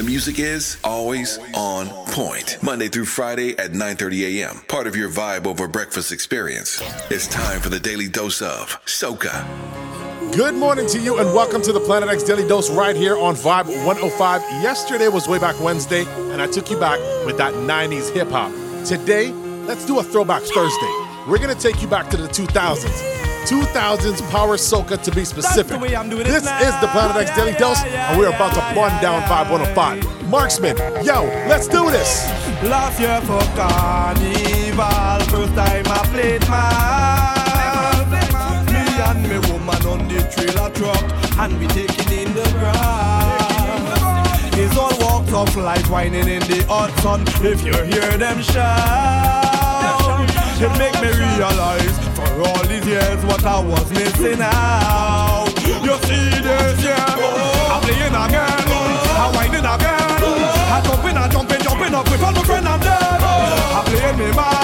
The music is always on point. Monday through Friday at 9:30 a.m. Part of your vibe over breakfast experience. It's time for the daily dose of Soca. Good morning to you and welcome to the Planet X Daily Dose right here on Vibe 105. Yesterday was way back Wednesday and I took you back with that 90s hip hop. Today, let's do a throwback Thursday. We're going to take you back to the 2000s. 2000s power soca to be specific. this is the Planet X Daily yeah, Dose, yeah, and we're about to bun down Vibe 105. Marksman, yo, let's do this. Last year for Carnival, first time I played my Me and woman on the trailer truck, and we in the ground. It's all whining in the hot sun. If you hear them shout, what I was missing out. You see this, yeah. I'm playing again. I'm whining again. I'm jumping, I'm jumping, jumping up with all my friend I'm dead. I'm playing me man.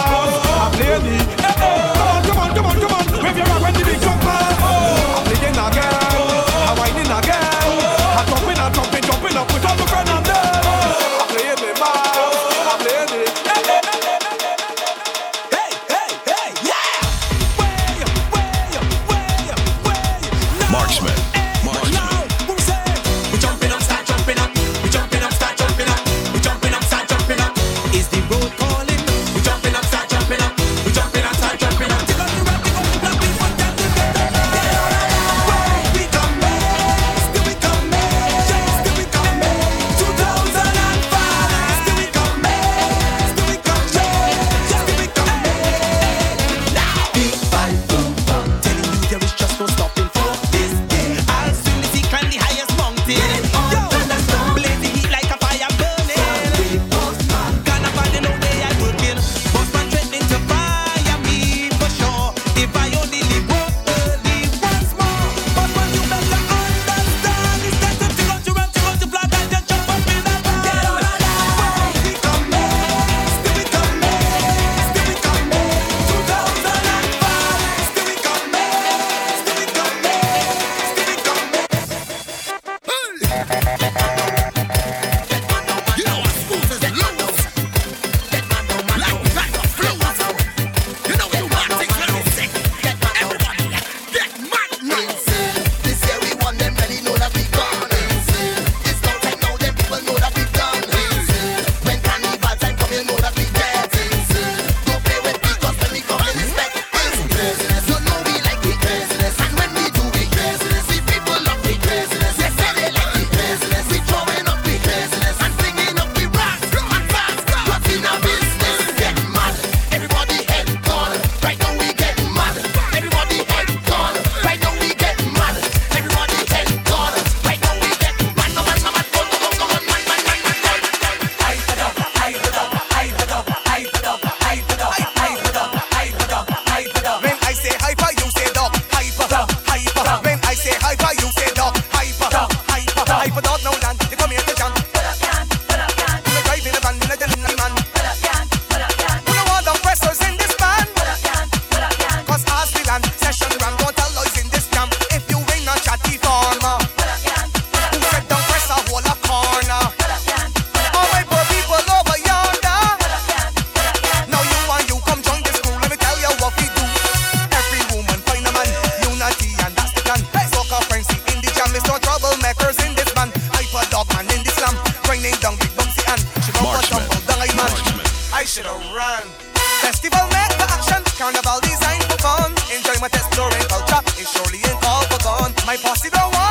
My bossy don't want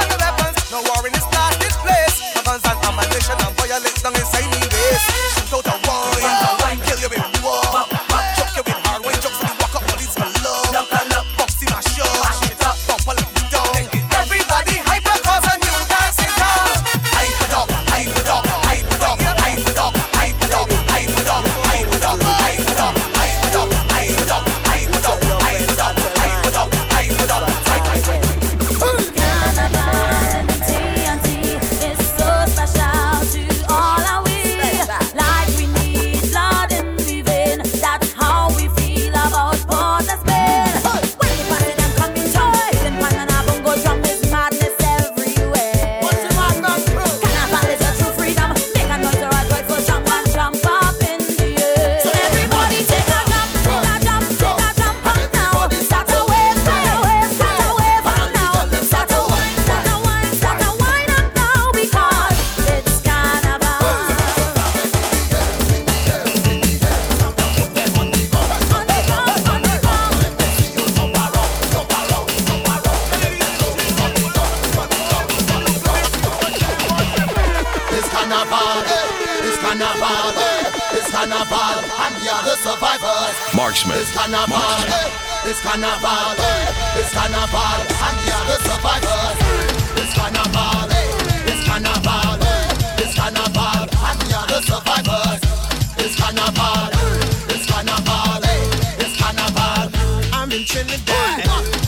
in Trinidad.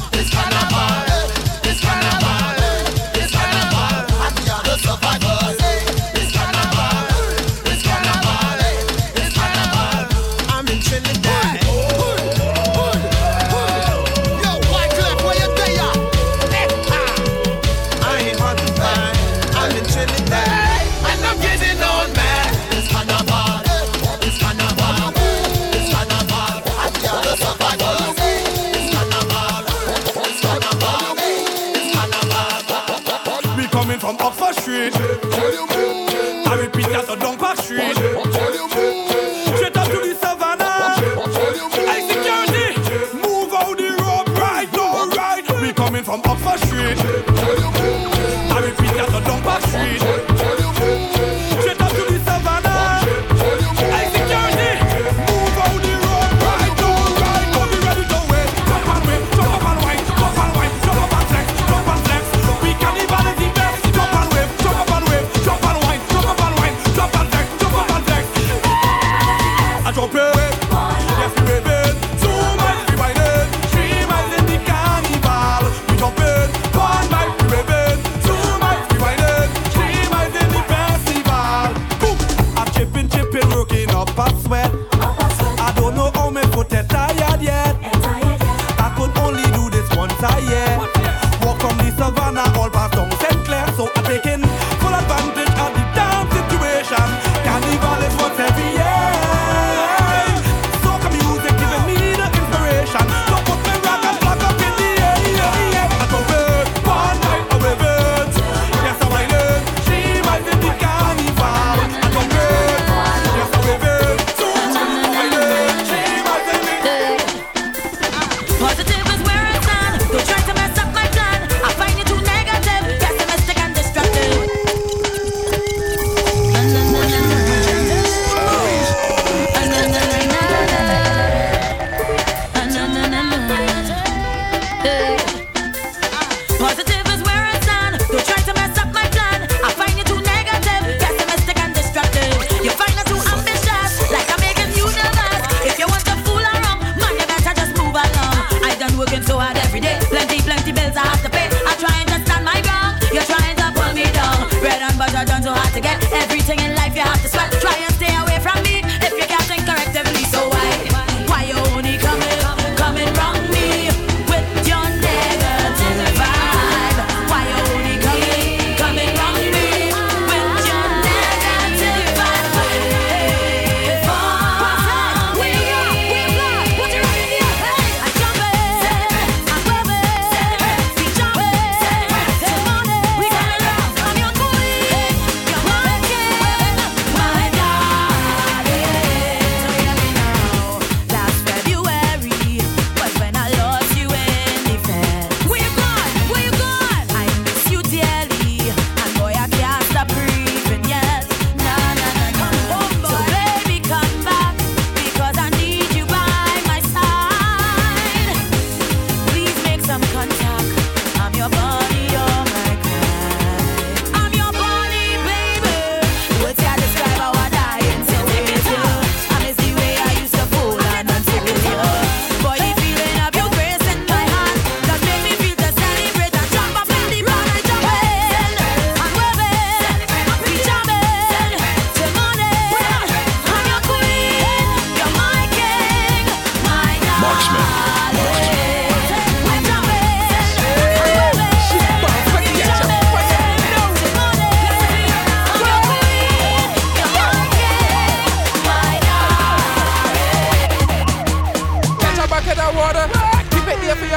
street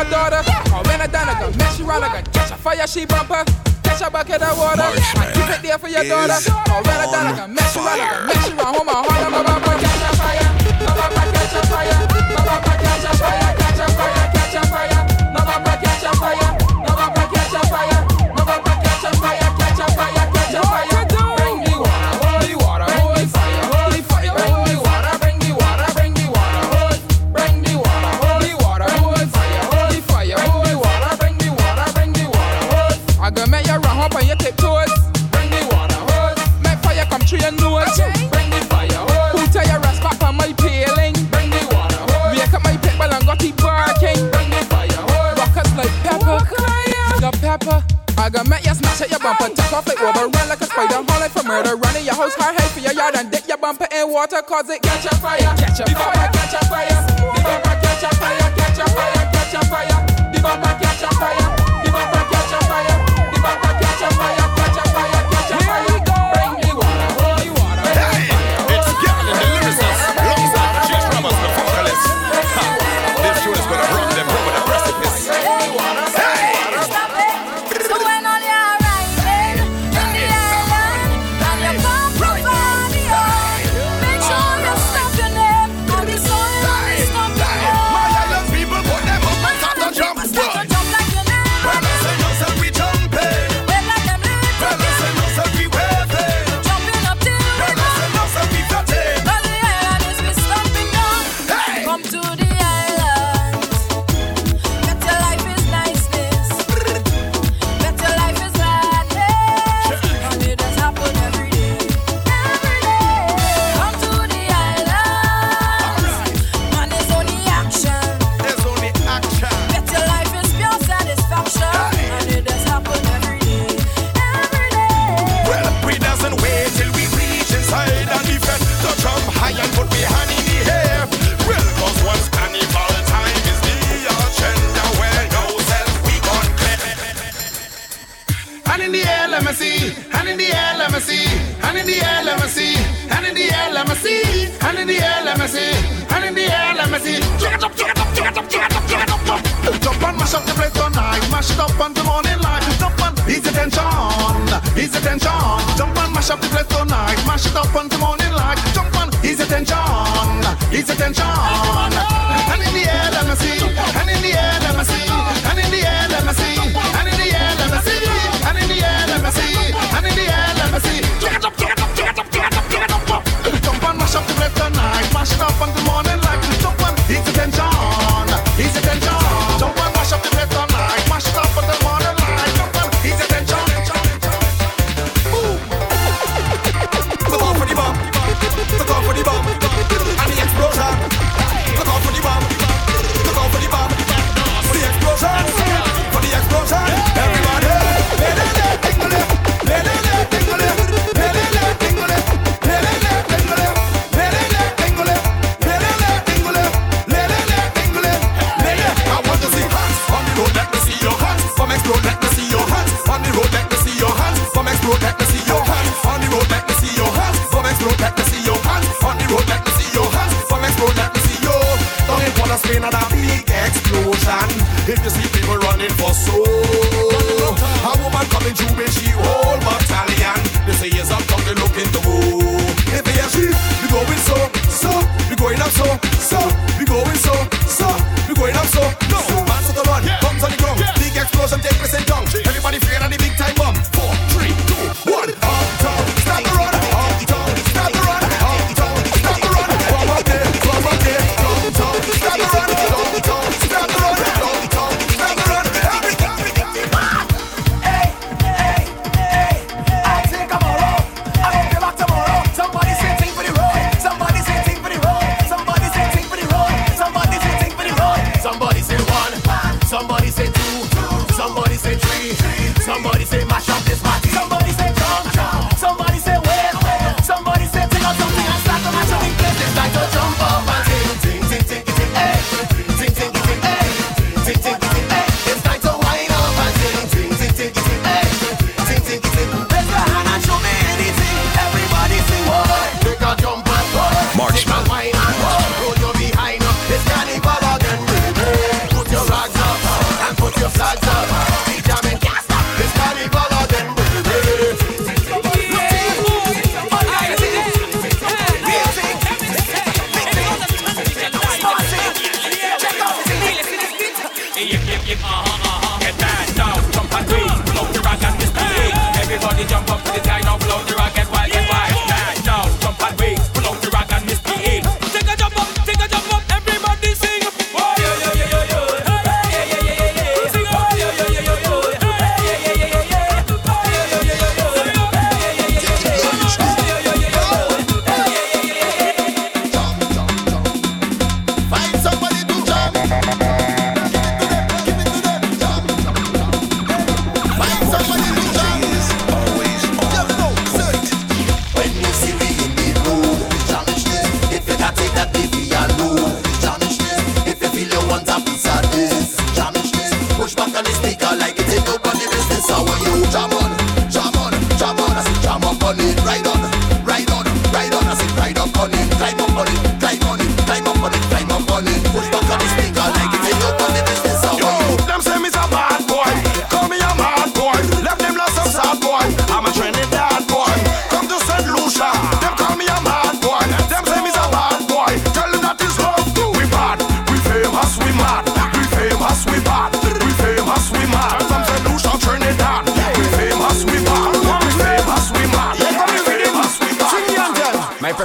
your daughter. Or when I done, I I catch a fire, she bumper. Catch a bucket of water. I keep it there for your daughter. Or when I done, I gon' I. Hold my heart, I'm about to catch a fire. I'm about to catch a fire. pepper. I gotta make you smash at your bumper, take off it over, run like a spider, holler for murder, run in your house, high, head for your yard, and dip your bumper in water, cause it catch a fire, catch a fire, catch a fire, the bumper catch a fire, catch a fire, catch a fire, catch a fire. me see, hand in the air, let me see, hand in the air, let me see. Check it up, check it up, check it up, check it up, check it up. Jump and mash up the place tonight, mash it up on the morning light. Jump and ease the tension, ease the tension. Jump and mash up the place tonight, mash it up on the morning light. Jump and ease the tension, ease the tension. Hand in the air, let me see.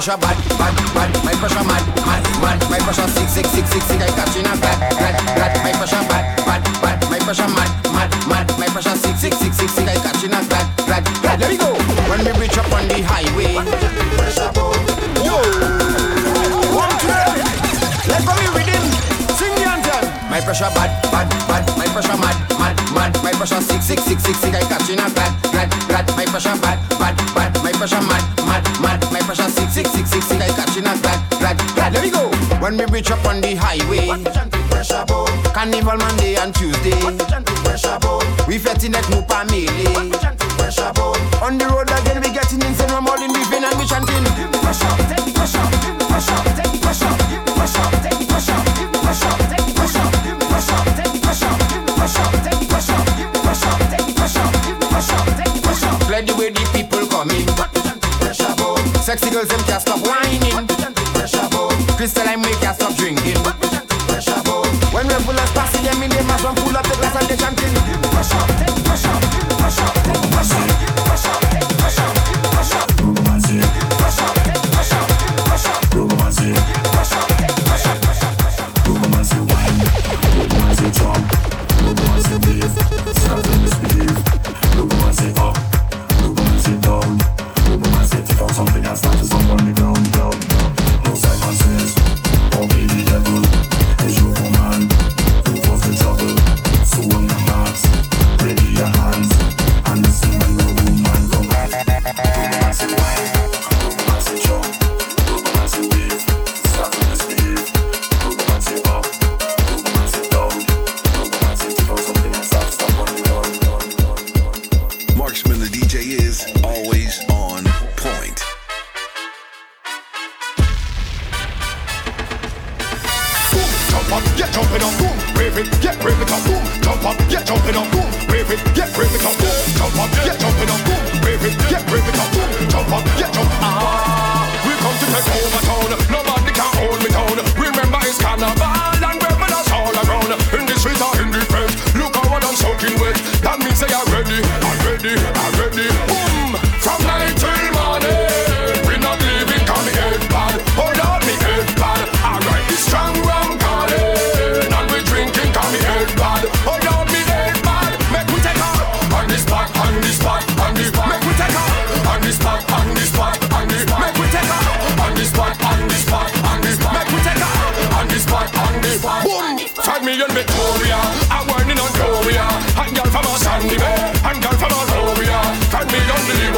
pressure bad, bad, bad. My pressure mad, mad, mad. My pressure sick, sick, sick, sick, sick. I catching a bad, bad, bad? My pressure bad, bad, bad. My pressure mad, mad, mad. My pressure sick, sick, sick, sick, sick. I catching a bad, bad? flat. Let me go. When we reach up on the highway, pressure boat. Yo, one two. Let's go with him. Sing the anthem. My pressure bad, bad, bad. My pressure mad, mad, mad. My pressure sick, sick, sick, sick, sick. I catching a bad, bad, bad? My pressure bad, bad, bad. My pressure mad. When we reach up on the highway, Carnival Monday and Tuesday, we fetting that new family. On the road again, we getting insane, I'm all in the vein and we chanting. Give me pressure, take pressure, give me pressure, take pressure, give me pressure, take pressure, give me pressure, take pressure, give me pressure, take pressure, give me give me pressure, take pressure, give me. Glad the way the people coming. Sexy girls, them can't stop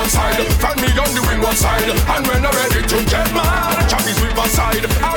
one side, me on the wing one side. And when I'm ready to get mad, Chinese riverside. I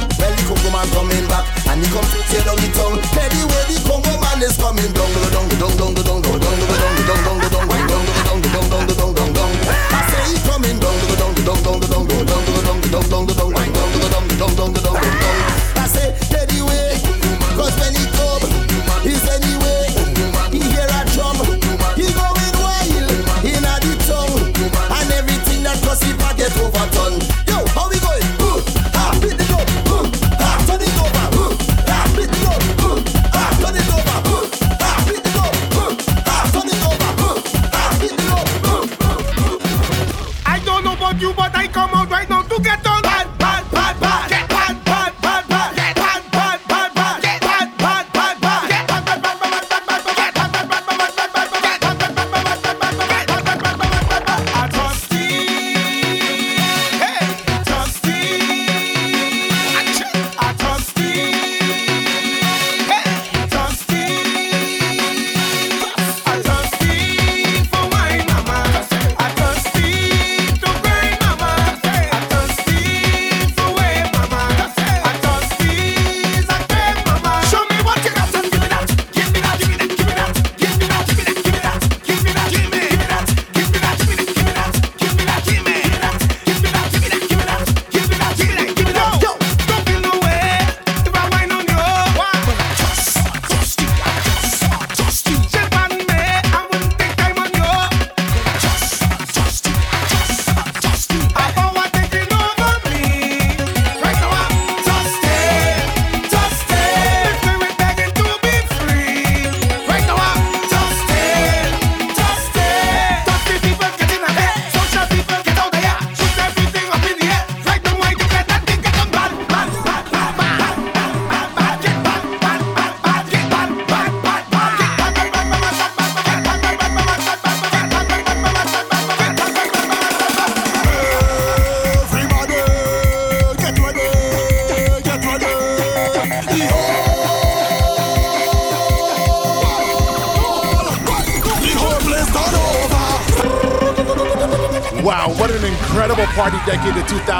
man coming back. And he come to tell on the tongue. Teddy where the come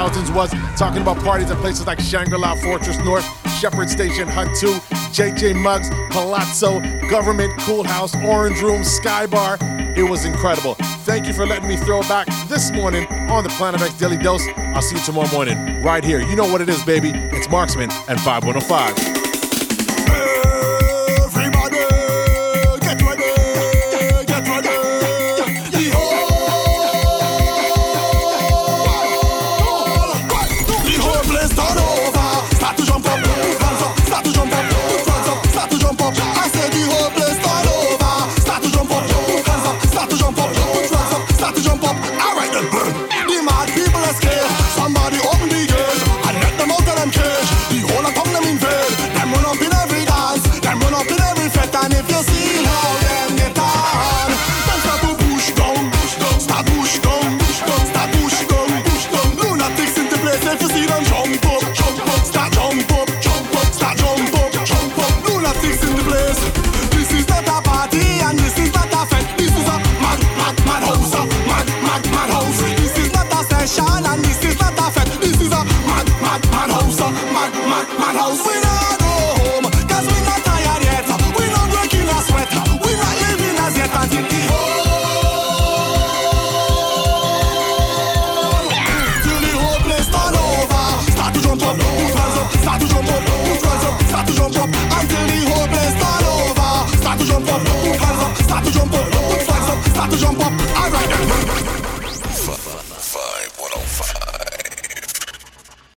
2000s was, talking about parties at places like Shangri La Fortress North, Shepherd Station Hut 2, JJ Muggs, Palazzo, Government, Cool House, Orange Room, Sky Bar. It was incredible. Thank you for letting me throw back this morning on the Planet X Daily Dose. I'll see you tomorrow morning, right here. You know what it is, baby. It's Marksman and Vibe 105.